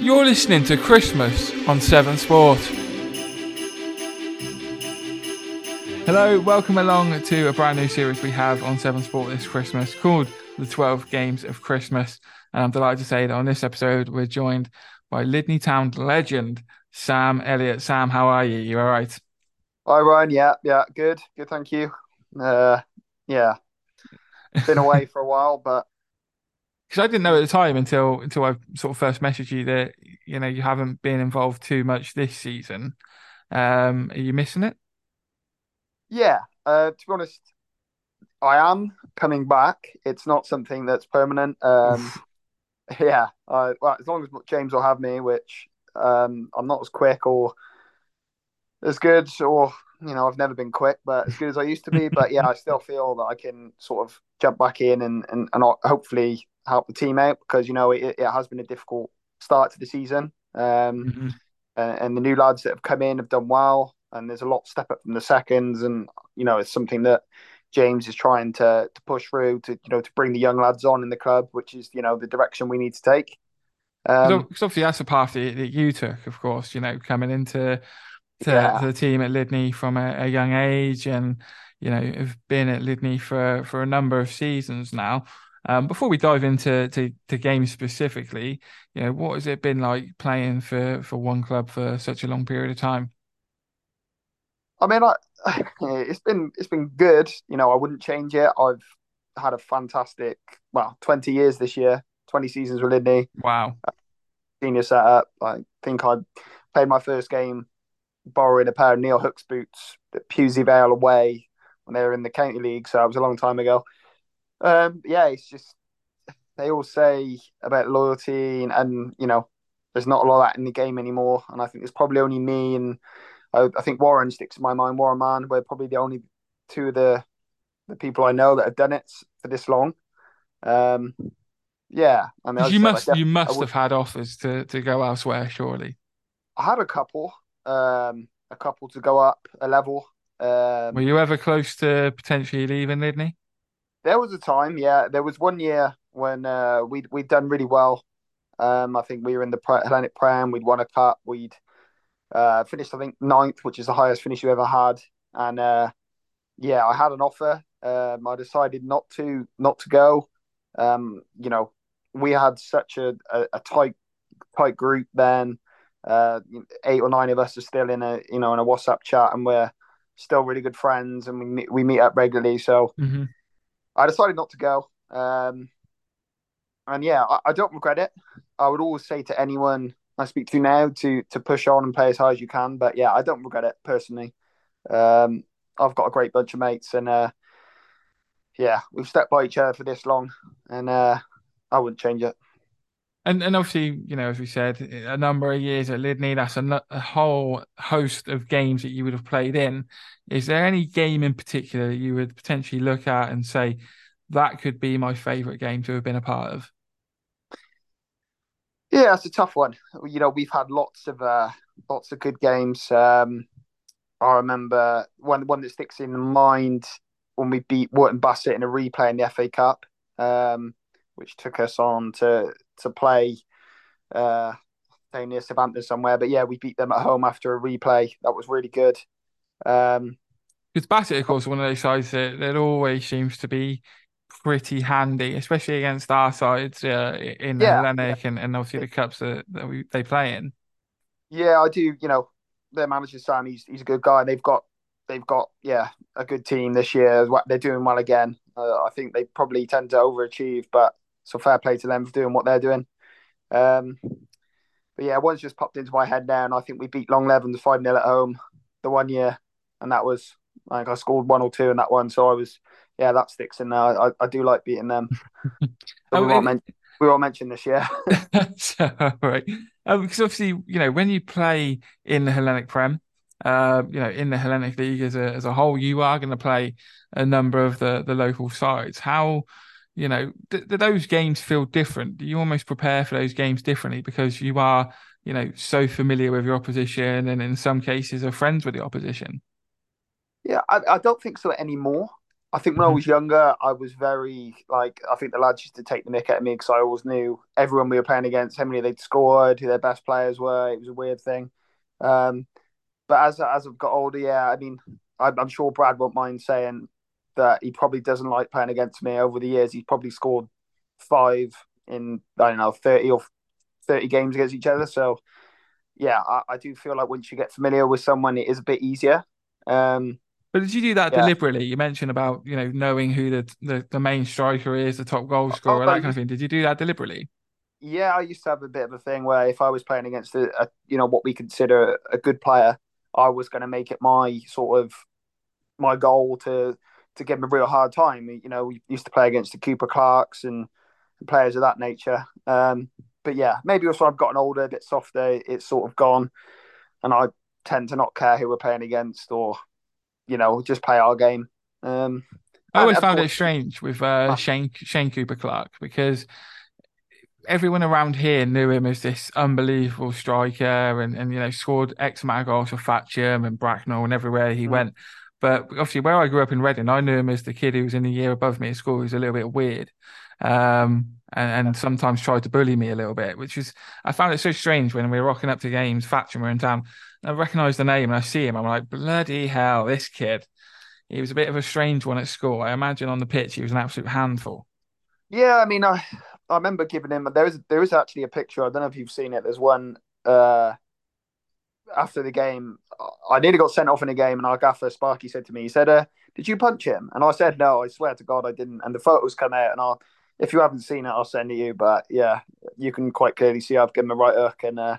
You're listening to Christmas on Severn Sport. Hello, welcome along to a brand new series we have on Severn Sport this Christmas called The 12 Games of Christmas. And I'm delighted to say that on this episode, we're joined by Lydney Town legend, Sam Elliott. Sam, how are you? You all right? Hi, Ryan. Yeah, yeah, good. Good, thank you. Uh, yeah, been away for a while, but because I didn't know at the time until until I sort of first messaged you that you know you haven't been involved too much this season. Um, are you missing it? Yeah, uh, to be honest, I am coming back. It's not something that's permanent. Um, yeah, well, as long as James will have me, which um, I'm not as quick or as good, or you know, I've never been quick, but as good as I used to be. but yeah, I still feel that I can sort of jump back in and and, and hopefully help the team out because you know it, it has been a difficult start to the season. Um, mm-hmm. and, and, the new lads that have come in have done well, and there's a lot step up from the seconds, and you know it's something that James is trying to to push through to you know to bring the young lads on in the club, which is you know the direction we need to take. Um, so, obviously that's a path that, that you took, of course. You know, coming into to, yeah. to the team at Lydney from a, a, young age, and you know have been at Lydney for for a number of seasons now. Um, before we dive into to, to games specifically, you know, what has it been like playing for for one club for such a long period of time? I mean, I, it's been it's been good. You know, I wouldn't change it. I've had a fantastic, well, twenty years this year, twenty seasons with Lydney. Wow, senior setup. I think I played my first game borrowing a pair of Neil Hooks boots at Pewsey Vale away when they were in the county league. So it was a long time ago. Um, yeah, it's just they all say about loyalty, and, and, you know, there's not a lot of that in the game anymore. And I think there's probably only me and I, I think Warren sticks in my mind. Warren Man, we're probably the only two of the the people I know that have done it for this long. Um, yeah, I mean, you must you must have had offers to to go elsewhere, surely. I had a couple, um, a couple to go up a level. Um, Were you ever close to potentially leaving Lydney? There was a time, yeah. There was one year when uh, we'd we'd done really well. Um, I think we were in the Hellenic Prem. We'd won a cup. We'd uh, finished, I think, ninth, which is the highest finish you ever had. And uh, yeah, I had an offer. Um, I decided not to not to go. Um, you know, we had such a, a, a tight tight group then. Uh, eight or nine of us are still in a you know in a WhatsApp chat, and we're still really good friends, and we meet, we meet up regularly. So. Mm-hmm I decided not to go. Um, and yeah, I, I, don't regret it. I would always say to anyone I speak to now to to push on and play as high as you can. But yeah, I don't regret it personally. Um, I've got a great bunch of mates, and uh, yeah, we've stepped by each other for this long, and uh, I wouldn't change it. And and obviously, you know, as we said, a number of years at Lydney, that's a, a, whole host of games that you would have played in. Is there any game in particular that you would potentially look at and say that could be my favourite game to have been a part of? Yeah, it's a tough one. You know, we've had lots of uh, lots of good games. Um, I remember one one that sticks in mind when we beat Wootton Bassett in a replay in the FA Cup. Um, which took us on to to play uh, down near Southampton somewhere. But yeah, we beat them at home after a replay. That was really good. Um, because Bassett, of course, one of those sides that, that always seems to be pretty handy, especially against our sides uh, in yeah, Hellenic yeah. and, and obviously the cups that, that we, they play in. Yeah, I do. You know, their manager Sam, he's he's a good guy. They've got they've got yeah a good team this year. They're doing well again. Uh, I think they probably tend to overachieve, but so fair play to them for doing what they're doing. Um, but yeah, one's just popped into my head now, and I think we beat Longlevens 5 0 at home the one year, and that was like I scored one or two in that one. So I was, yeah, that sticks in there. I, I do like beating them. oh, we, all men- we all mentioned this year. so, right. Um, because obviously, you know, when you play in the Hellenic Prem, uh, you know, in the Hellenic League as a as a whole, you are going to play a number of the the local sides. How you know, do, do those games feel different? Do you almost prepare for those games differently because you are, you know, so familiar with your opposition and in some cases are friends with the opposition? Yeah, I, I don't think so anymore. I think when mm-hmm. I was younger, I was very like I think the lads used to take the mick at me because I always knew everyone we were playing against, how many they'd scored, who their best players were. It was a weird thing. Um, but as as I've got older, yeah, I mean, I'm, I'm sure Brad won't mind saying that he probably doesn't like playing against me. Over the years, he's probably scored five in I don't know thirty or thirty games against each other. So yeah, I, I do feel like once you get familiar with someone, it is a bit easier. Um, but did you do that yeah. deliberately? You mentioned about you know knowing who the, the, the main striker is, the top goal scorer, oh, that kind of thing. Did you do that deliberately? Yeah, I used to have a bit of a thing where if I was playing against a, a you know what we consider a good player, I was going to make it my sort of my goal to to give him a real hard time. You know, we used to play against the Cooper Clarks and, and players of that nature. Um, but yeah, maybe also I've gotten older, a bit softer. It's sort of gone, and I tend to not care who we're playing against or you know, just play our game. Um, I always found course, it strange with uh, Shane Shane Cooper Clark because everyone around here knew him as this unbelievable striker and, and you know scored X amount of goals for Thatcham and Bracknell and everywhere he mm. went. But obviously, where I grew up in Reading, I knew him as the kid who was in the year above me at school. He was a little bit weird, um, and, and, sometimes tried to bully me a little bit, which was I found it so strange when we were rocking up to games. Thatcham were in town, I recognise the name and I see him. I'm like, bloody hell, this kid. He was a bit of a strange one at school. I imagine on the pitch he was an absolute handful. Yeah, I mean, I I remember giving him. There is there is actually a picture. I don't know if you've seen it. There's one uh, after the game. I nearly got sent off in a game, and our gaffer Sparky said to me, he said, uh, "Did you punch him?" And I said, "No, I swear to God, I didn't." And the photos come out, and I'll if you haven't seen it, I'll send it to you. But yeah, you can quite clearly see I've given him a right hook, and uh,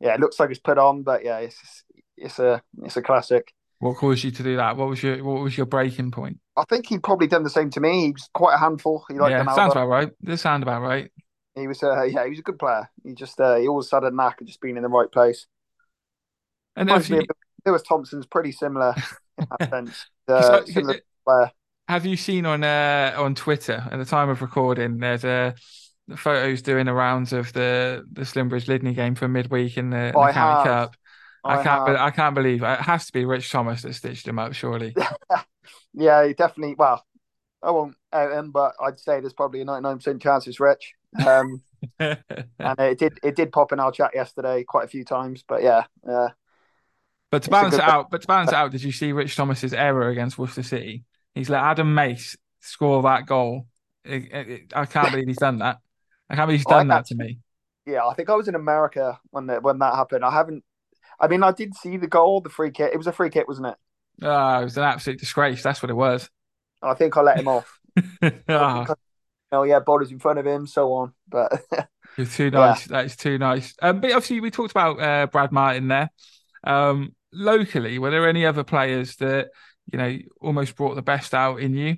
yeah, it looks like it's put on, but yeah, it's it's a it's a classic. What caused you to do that? What was your what was your breaking point? I think he'd probably done the same to me. He was quite a handful. He liked yeah, sounds about right. This sound about right. He was uh, yeah, he was a good player. He just uh, he always had a knack of just being in the right place. And obviously, Lewis Thompson's pretty similar in that sense. Uh, similar player. Have you seen on uh, on Twitter at the time of recording? There's a the photos doing the rounds of the the Slimbridge Lydney game for midweek in the, in the County Cup. I, I can't. Be, I can't believe it. it has to be Rich Thomas that stitched him up. Surely. yeah, definitely. Well, I won't out him, but I'd say there's probably a 99% chance it's Rich. Um, and it did it did pop in our chat yesterday quite a few times. But yeah. Uh, but to balance it out, but to balance it out, did you see Rich Thomas's error against Worcester City? He's let Adam Mace score that goal. It, it, I can't believe he's done that. I can't believe he's done that to me. Yeah, I think I was in America when the, when that happened. I haven't. I mean, I did see the goal, the free kick. It was a free kick, wasn't it? Oh, it was an absolute disgrace. That's what it was. I think I let him off. oh. oh yeah, bodies in front of him, so on. But you're too nice. Yeah. That is too nice. Um, but obviously, we talked about uh, Brad Martin there. Um, locally, were there any other players that you know almost brought the best out in you?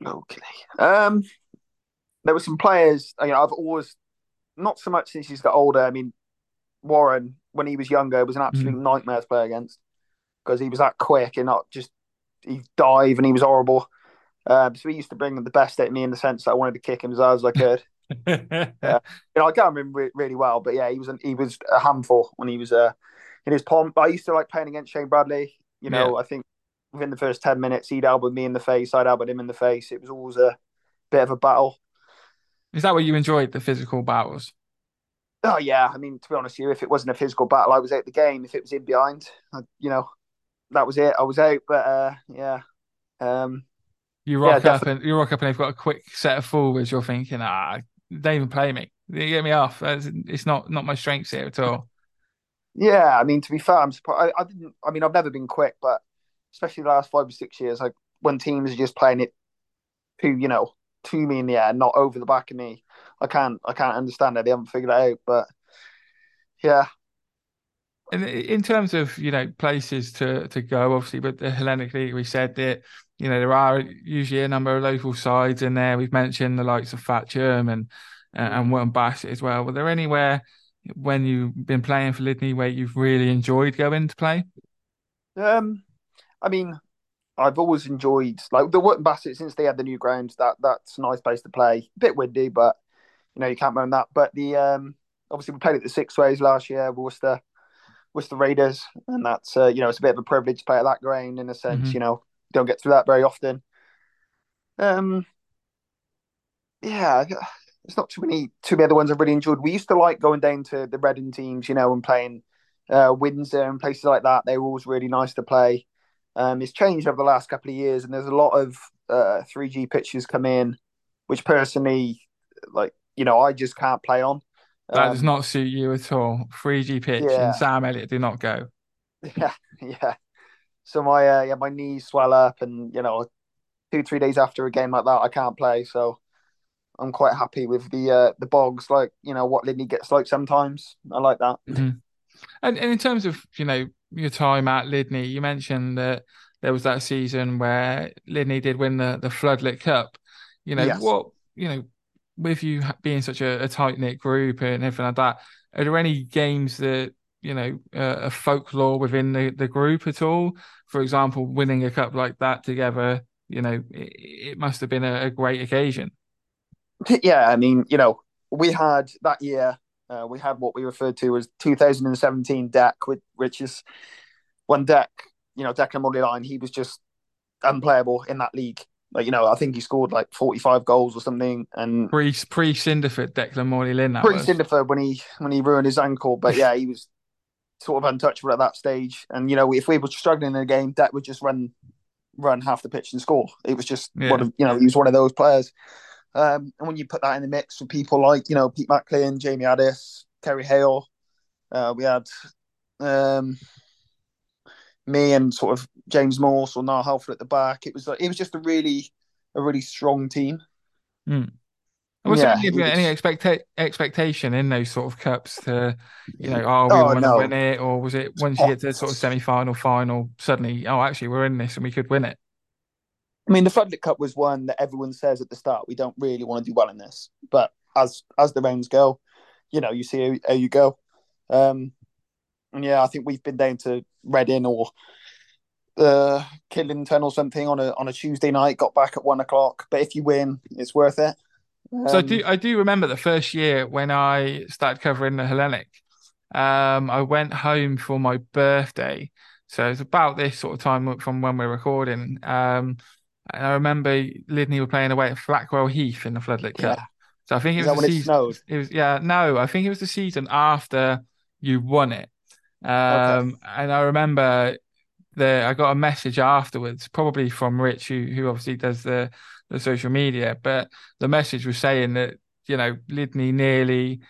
Locally, um, there were some players. You know, I've always not so much since he's got older. I mean, Warren when he was younger was an absolute mm. nightmare to play against because he was that quick and not just he dive and he was horrible. Um, so he used to bring the best at me in the sense that I wanted to kick him as hard as I could. yeah. You know, I can't remember re- really well, but yeah, he was an, he was a handful when he was uh, in his pomp. I used to like playing against Shane Bradley. You know, yeah. I think within the first ten minutes, he'd elbowed me in the face, I'd elbowed him in the face. It was always a bit of a battle. Is that what you enjoyed, the physical battles? Oh yeah, I mean to be honest with you, if it wasn't a physical battle, I was out the game. If it was in behind, I, you know, that was it. I was out. But uh, yeah, um, you rock yeah, up and you rock up and they've got a quick set of forwards. You're thinking, ah, they even play me. They get me off. It's not not my strengths here at all. Yeah, I mean to be fair, I'm surprised. I, I didn't. I mean, I've never been quick, but especially the last five or six years, like when teams are just playing it, who you know, to me in the air, not over the back of me. I can't I can't understand it. They haven't figured it out. But yeah. In, in terms of you know places to to go, obviously, but the Hellenic League, we said that you know there are usually a number of local sides in there. We've mentioned the likes of Thatcham and and Wootton Bassett as well. Were there anywhere when you've been playing for Lydney where you've really enjoyed going to play? Um, I mean, I've always enjoyed like the Wootton Bassett since they had the new grounds. That that's a nice place to play. A bit windy, but you know you can't moan that. But the um, obviously we played at the Six Ways last year, Worcester, Worcester Raiders, and that's uh, you know it's a bit of a privilege to play at that ground in a sense. Mm-hmm. You know, don't get through that very often. Um, yeah, there's not too many too many other ones I've really enjoyed. We used to like going down to the Reading teams, you know, and playing uh, Windsor and places like that. They were always really nice to play. Um, it's changed over the last couple of years, and there's a lot of uh, 3G pitches come in, which personally, like you know, I just can't play on. That um, does not suit you at all. 3G pitch yeah. and Sam Elliott do not go. Yeah, yeah. So my uh, yeah, my knees swell up, and you know, two three days after a game like that, I can't play. So I'm quite happy with the uh, the bogs, like you know what Lydney gets like sometimes. I like that. Mm-hmm. And, and in terms of you know your time at Lydney, you mentioned that there was that season where Lydney did win the the Floodlit Cup. You know yes. what you know with you being such a, a tight knit group and everything like that. Are there any games that you know uh, a folklore within the, the group at all? For example, winning a cup like that together, you know, it, it must have been a, a great occasion. Yeah, I mean, you know, we had that year uh, we had what we referred to as 2017 Deck, which is one Deck, you know, Declan Morley-Line, he was just unplayable in that league. Like, you know, I think he scored like 45 goals or something. And pre pre Cinderford, Declan Morley-Lynn. Pre Cinderford when he when he ruined his ankle. But yeah, he was sort of untouchable at that stage. And you know, if we were struggling in a game, Deck would just run run half the pitch and score. It was just yeah. one of you know, he was one of those players. Um, and when you put that in the mix with people like, you know, Pete Macklin, Jamie Addis, Kerry Hale, uh, we had um, me and sort of James Morse or Niall Halford at the back. It was like, it was just a really, a really strong team. Mm. Was yeah, there any, any expecta- expectation in those sort of cups to, you know, oh, we oh, want to no. win it, or was it once you get to sort of semi-final, final, suddenly, oh, actually, we're in this and we could win it? I mean, the Floodlit Cup was one that everyone says at the start we don't really want to do well in this, but as as the rounds go, you know, you see how, how you go. Um, and yeah, I think we've been down to Reading or uh, Kidlington or something on a on a Tuesday night. Got back at one o'clock, but if you win, it's worth it. Um, so I do I do remember the first year when I started covering the Hellenic. Um, I went home for my birthday, so it's about this sort of time from when we're recording. Um, and I remember Lydney were playing away at Flackwell Heath in the Floodlit Cup. Yeah. So I think it was the season. It, it, was yeah, no, I think it was the season after you won it. Um, okay. and I remember the I got a message afterwards, probably from Rich, who who obviously does the the social media, but the message was saying that you know Lydney nearly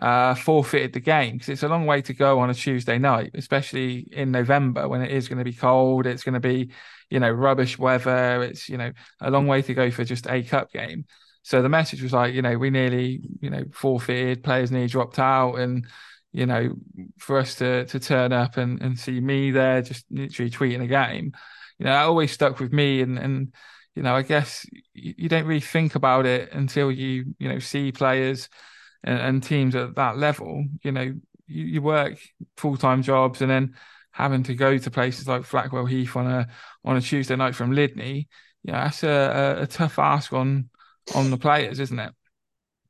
uh, forfeited the game because it's a long way to go on a Tuesday night, especially in November when it is going to be cold. It's going to be you know, rubbish weather. It's, you know, a long way to go for just a cup game. So the message was like, you know, we nearly, you know, forfeited, players nearly dropped out. And, you know, for us to to turn up and, and see me there just literally tweeting a game, you know, that always stuck with me. And, and you know, I guess you, you don't really think about it until you, you know, see players and, and teams at that level. You know, you, you work full time jobs and then having to go to places like Flackwell Heath on a on a Tuesday night from Lydney, yeah, that's a, a, a tough ask on on the players, isn't it?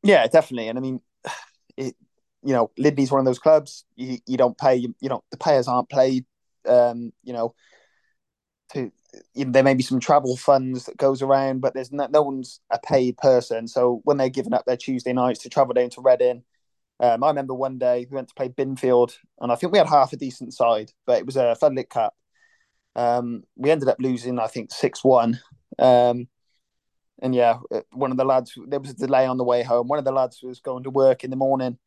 Yeah, definitely. And I mean, it, you know, Lydney's one of those clubs you, you don't pay. You, you know, the players aren't paid. Um, you know, to you know, there may be some travel funds that goes around, but there's no, no one's a paid person. So when they're giving up their Tuesday nights to travel down to Reading, um, I remember one day we went to play Binfield, and I think we had half a decent side, but it was a Floodlit Cup. Um, we ended up losing, I think, six one. Um, and yeah, uh, one of the lads there was a delay on the way home. One of the lads was going to work in the morning.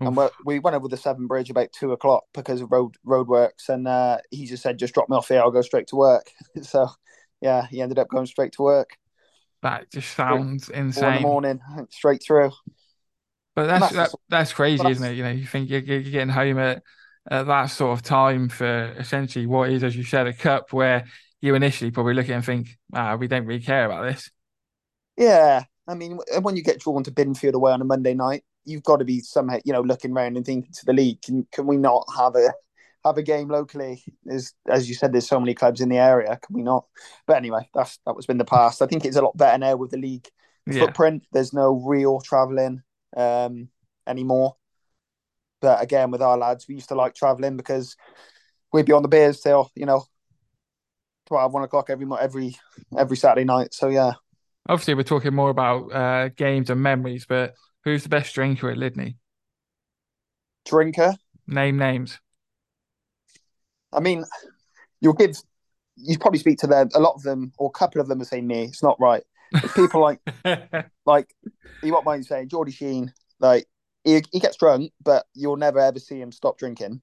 And we went over the Severn Bridge about two o'clock because of road roadworks. And uh, he just said, "Just drop me off here. I'll go straight to work." so yeah, he ended up going straight to work. That just sounds insane. in the morning, straight through. But that's that's, that, that's crazy, that's, isn't it? You know, you think you're, you're, getting home at, at that sort of time for essentially what is, as you said, a cup where you initially probably look at it and think, ah, we don't really care about this. Yeah, I mean, when you get drawn to Binfield away on a Monday night, you've got to be somehow, you know, looking around and thinking to the league, can can we not have a have a game locally? There's, as you said, there's so many clubs in the area. Can we not? But anyway, that's that was been the past. I think it's a lot better now with the league yeah. footprint. There's no real travelling um, anymore. But again, with our lads, we used to like travelling because we'd be on the beers till you know 12, 1 o'clock every every every Saturday night. So yeah. Obviously, we're talking more about uh, games and memories, but who's the best drinker at Lydney? Drinker? Name names. I mean, you'll give you probably speak to them. A lot of them, or a couple of them, will say me. It's not right. It's people like like you won't mind saying Geordie Sheen. Like he, he gets drunk, but you'll never ever see him stop drinking.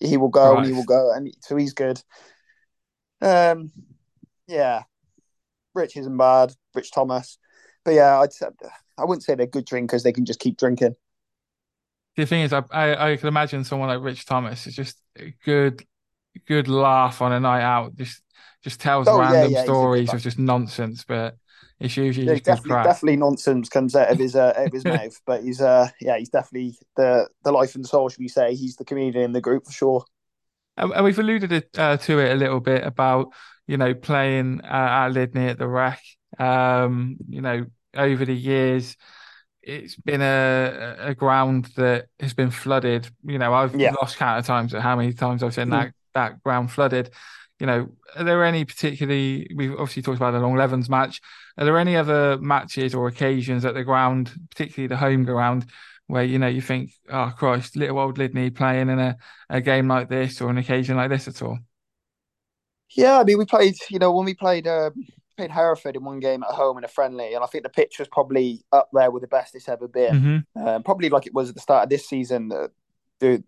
He will go right. and he will go, and so he's good. Um, yeah, Rich isn't bad. Rich Thomas, but yeah, I'd say, I wouldn't say they're good drinkers. They can just keep drinking. The thing is, I, I, I can imagine someone like Rich Thomas is just a good good laugh on a night out. Just just tells oh, random yeah, yeah, stories of just nonsense, but it's usually yeah, definitely, definitely nonsense comes out of his uh, out of his mouth. But he's uh yeah he's definitely the the life and soul. Should we say he's the comedian in the group for sure. And we've alluded it, uh, to it a little bit about you know playing uh, at Lydney at the Rec. Um, you know over the years it's been a a ground that has been flooded. You know, I've yeah. lost count of times at how many times I've seen mm. that that ground flooded. You know, are there any particularly? We've obviously talked about the Longlevens match. Are there any other matches or occasions at the ground, particularly the home ground, where you know you think, oh Christ, little old Lydney playing in a, a game like this or an occasion like this at all? Yeah, I mean, we played. You know, when we played. Uh, played Hereford in one game at home in a friendly, and I think the pitch was probably up there with the best it's ever been. Mm-hmm. Um, probably like it was at the start of this season. The, the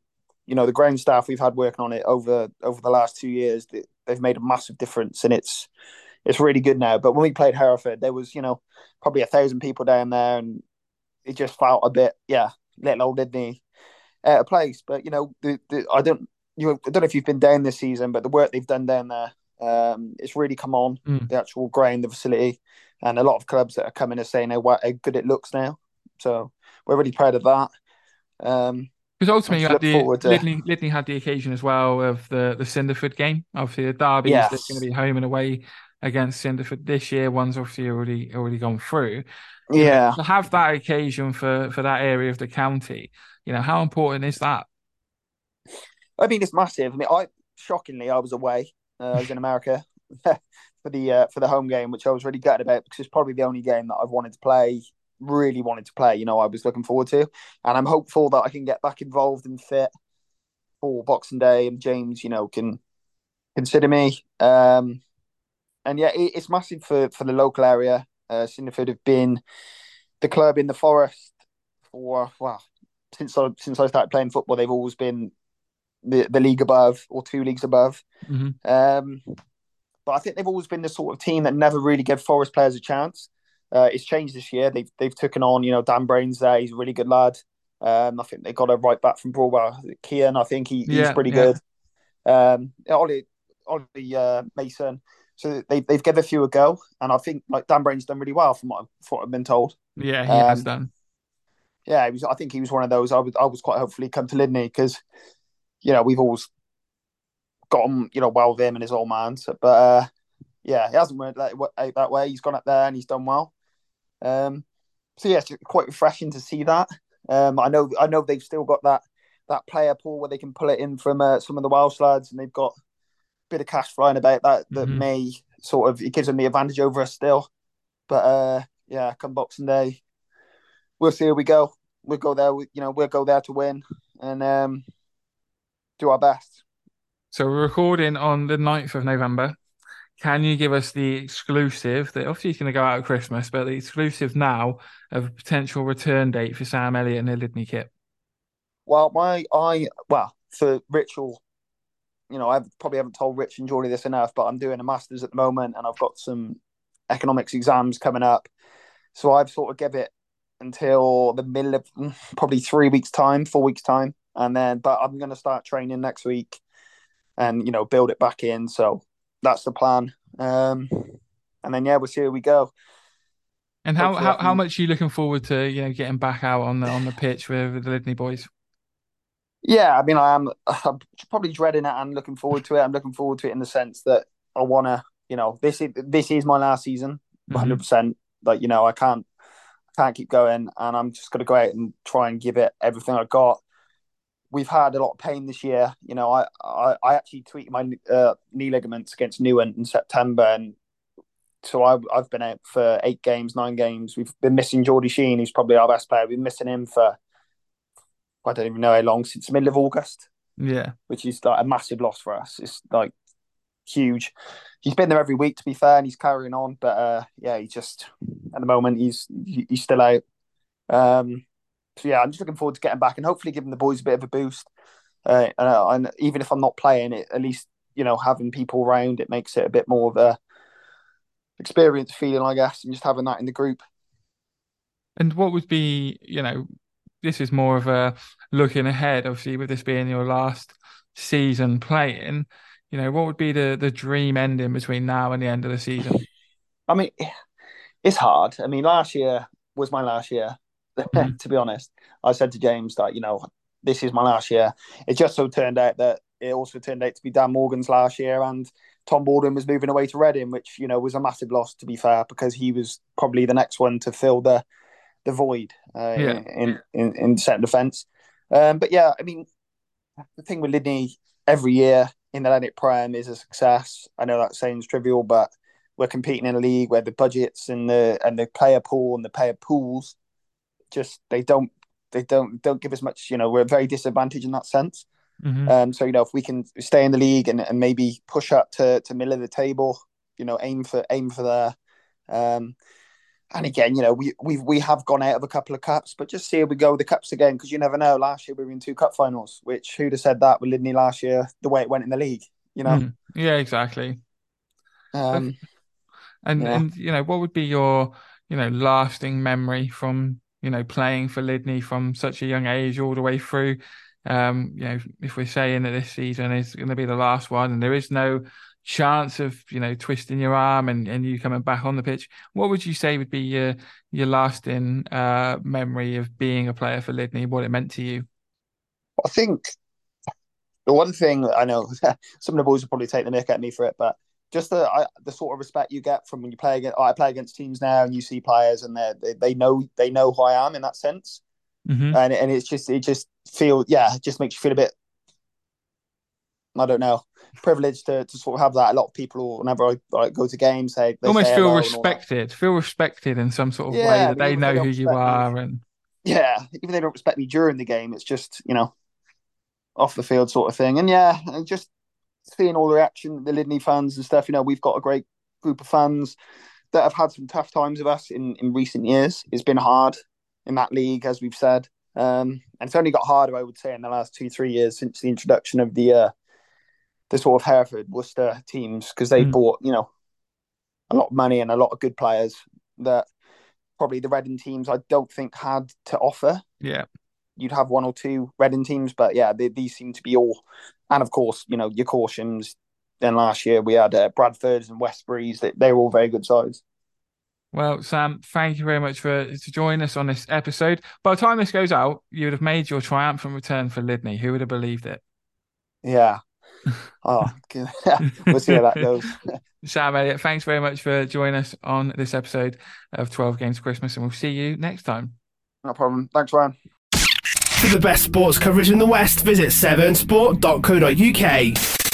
you know the ground staff we've had working on it over over the last two years they've made a massive difference and it's it's really good now but when we played hereford there was you know probably a thousand people down there and it just felt a bit yeah little old Lydney out of place but you know the, the i don't you know, I don't know if you've been down this season but the work they've done down there um it's really come on mm. the actual ground the facility and a lot of clubs that are coming are saying how, how good it looks now so we're really proud of that um because ultimately, you had the Lydney, Lydney, had the occasion as well of the the Cinderford game. Obviously, the derby yes. is going to be home and away against Cinderford this year. One's obviously already already gone through. Yeah, to have that occasion for for that area of the county, you know, how important is that? I mean, it's massive. I mean, I shockingly, I was away. Uh, I was in America for the uh, for the home game, which I was really gutted about because it's probably the only game that I've wanted to play really wanted to play. You know, I was looking forward to, and I'm hopeful that I can get back involved and fit for Boxing Day, and James, you know, can consider me. Um, and yeah, it, it's massive for for the local area. Uh, Cinderford have been the club in the forest for well since I since I started playing football. They've always been the the league above or two leagues above. Mm-hmm. Um, but I think they've always been the sort of team that never really give Forest players a chance. Uh, it's changed this year. They've they've taken on, you know, Dan Brains there. He's a really good lad. Um, I think they got a right back from Broadwell. Kian, I think he, yeah, he's pretty yeah. good. Um, Ollie, Ollie uh, Mason. So they they've given a few a go, and I think like Dan Brains done really well from what, I've, what I've been told. Yeah, he um, has done. Yeah, he was. I think he was one of those. I was I was quite hopefully come to Lydney because, you know, we've always got him, you know, well with him and his old man. So, but uh, yeah, he hasn't worked that, that way. He's gone up there and he's done well. Um, so yeah, it's quite refreshing to see that. Um, I know I know they've still got that that player pool where they can pull it in from uh, some of the Welsh lads, and they've got a bit of cash flying about that that mm-hmm. may sort of it gives them the advantage over us still. But uh, yeah, come Boxing Day, we'll see how we go. We'll go there. You know, we'll go there to win and um, do our best. So we're recording on the 9th of November. Can you give us the exclusive that obviously is going to go out at Christmas, but the exclusive now of a potential return date for Sam Elliott and the Lydney kit? Well, my I well for Ritual, you know, I probably haven't told Rich and Geordie this enough, but I'm doing a masters at the moment, and I've got some economics exams coming up, so I've sort of give it until the middle of mm, probably three weeks time, four weeks time, and then but I'm going to start training next week, and you know build it back in. So that's the plan. Um, and then yeah, we'll see where we go. And how, how, how much are you looking forward to you know getting back out on the on the pitch with the Lydney boys? Yeah, I mean, I am I'm probably dreading it and looking forward to it. I'm looking forward to it in the sense that I want to, you know, this is this is my last season, 100. Mm-hmm. percent Like you know, I can't I can't keep going, and I'm just going to go out and try and give it everything I got. We've had a lot of pain this year. You know, I I, I actually tweeted my uh, knee ligaments against Newent in September, and so I, I've been out for eight games, nine games. We've been missing Geordie Sheen, who's probably our best player. We've been missing him for I don't even know how long since the middle of August. Yeah, which is like a massive loss for us. It's like huge. He's been there every week, to be fair, and he's carrying on. But uh, yeah, he just at the moment he's he's still out. Um, so yeah, I'm just looking forward to getting back and hopefully giving the boys a bit of a boost. Uh, and, uh, and even if I'm not playing it, at least you know having people around it makes it a bit more of a experience feeling, I guess, and just having that in the group. And what would be, you know, this is more of a looking ahead, obviously, with this being your last season playing. You know, what would be the the dream ending between now and the end of the season? I mean, it's hard. I mean, last year was my last year. Mm-hmm. to be honest, I said to James that you know this is my last year. It just so turned out that it also turned out to be Dan Morgan's last year, and Tom Baldwin was moving away to Reading, which you know was a massive loss to be fair, because he was probably the next one to fill the the void uh, yeah. in, in in centre defence. Um, but yeah, I mean, the thing with Lydney every year in the Hellenic Prem is a success. I know that sounds trivial, but we're competing in a league where the budgets and the and the player pool and the player pools just they don't they don't don't give us much. You know, we're very disadvantaged in that sense. Mm-hmm. Um, so you know, if we can stay in the league and, and maybe push up to to middle of the table, you know, aim for aim for there. Um, and again, you know, we we we have gone out of a couple of cups, but just see how we go with the cups again because you never know. Last year we were in two cup finals, which who'd have said that with Lydney last year? The way it went in the league, you know. Mm, yeah, exactly. Um, and yeah. and you know, what would be your you know lasting memory from you know playing for Lydney from such a young age all the way through? Um, you know, if we're saying that this season is going to be the last one, and there is no chance of you know twisting your arm and, and you coming back on the pitch, what would you say would be your your lasting uh, memory of being a player for Lydney? What it meant to you? I think the one thing I know some of the boys will probably take the nick at me for it, but just the I, the sort of respect you get from when you play against I play against teams now and you see players and they they know they know who I am in that sense, mm-hmm. and and it's just it just feel yeah it just makes you feel a bit I don't know privileged to, to sort of have that. A lot of people, whenever I like, go to games, say almost feel respected, feel respected in some sort of yeah, way that they know who you are, me, and yeah, even they don't respect me during the game, it's just you know off the field sort of thing. And yeah, and just seeing all the reaction, the Lydney fans and stuff. You know, we've got a great group of fans that have had some tough times with us in in recent years. It's been hard in that league, as we've said. Um, and it's only got harder, I would say, in the last two, three years since the introduction of the uh, the sort of Hereford, Worcester teams because they mm. bought, you know, a lot of money and a lot of good players that probably the Reading teams I don't think had to offer. Yeah. You'd have one or two Reading teams, but yeah, they, these seem to be all. And of course, you know, your Cautions. Then last year we had uh, Bradfords and Westburys. They, they were all very good sides. Well, Sam, thank you very much for to join us on this episode. By the time this goes out, you would have made your triumphant return for Lydney. Who would have believed it? Yeah, oh, we'll see how that goes. Sam Elliott, thanks very much for joining us on this episode of 12 Games Christmas, and we'll see you next time. No problem. Thanks, Ryan. For the best sports coverage in the West, visit 7sport.co.uk.